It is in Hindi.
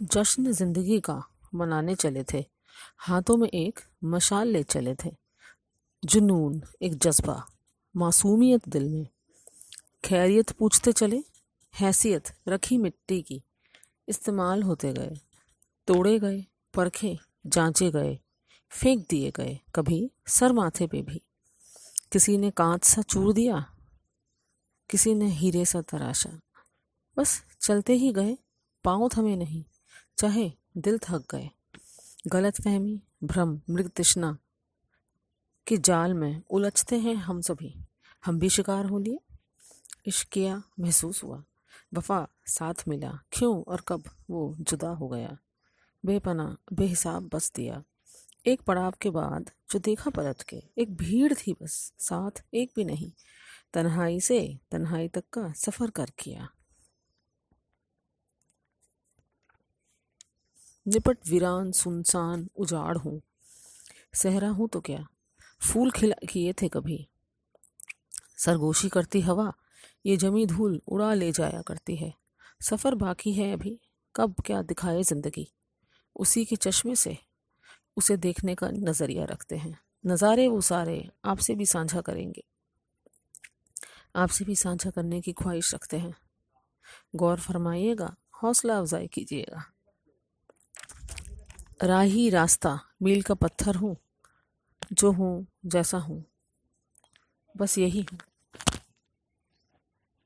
जश्न ज़िंदगी का मनाने चले थे। हाथों में एक मशाल ले चले थे। जुनून, एक जज्बा, मासूमियत दिल में। खैरियत पूछते चले, हैसियत रखी मिट्टी की। इस्तेमाल होते गए, तोड़े गए, परखे, जांचे गए, फेंक दिए गए, कभी सर माथे पे भी। किसी ने कांच सा चूर दिया, किसी ने हीरे सा तराशा। बस चलते ही गए, पाँव थमे नहीं। चाहे दिल थक गए गलत फहमी भ्रम मृग तृष्णा के जाल में उलझते हैं हम सभी। हम भी शिकार हो लिए। इश्क किया, महसूस हुआ। वफा साथ मिला। क्यों और कब वो जुदा हो गया? बेपना, बेहिसाब बस दिया। एक पड़ाव के बाद जो देखा पलट के, एक भीड़ थी बस। साथ एक भी नहीं। तन्हाई से तन्हाई तक का सफ़र कर किया। निपट वीरान, सुनसान, उजाड़ हूँ। सहरा हूँ तो क्या? फूल खिला किए थे कभी। सरगोशी करती हवा, ये जमी धूल उड़ा ले जाया करती है। सफ़र बाकी है अभी, कब क्या दिखाए ज़िंदगी। उसी के चश्मे से उसे देखने का नज़रिया रखते हैं। नज़ारे वो सारे आपसे भी साझा करेंगे। आपसे भी साझा करने की ख्वाहिश रखते हैं। गौर फरमाइएगा, हौसला अफजाई कीजिएगा। राही रास्ता मील का पत्थर हूँ जो हूँ जैसा हूँ। बस यही हूँ।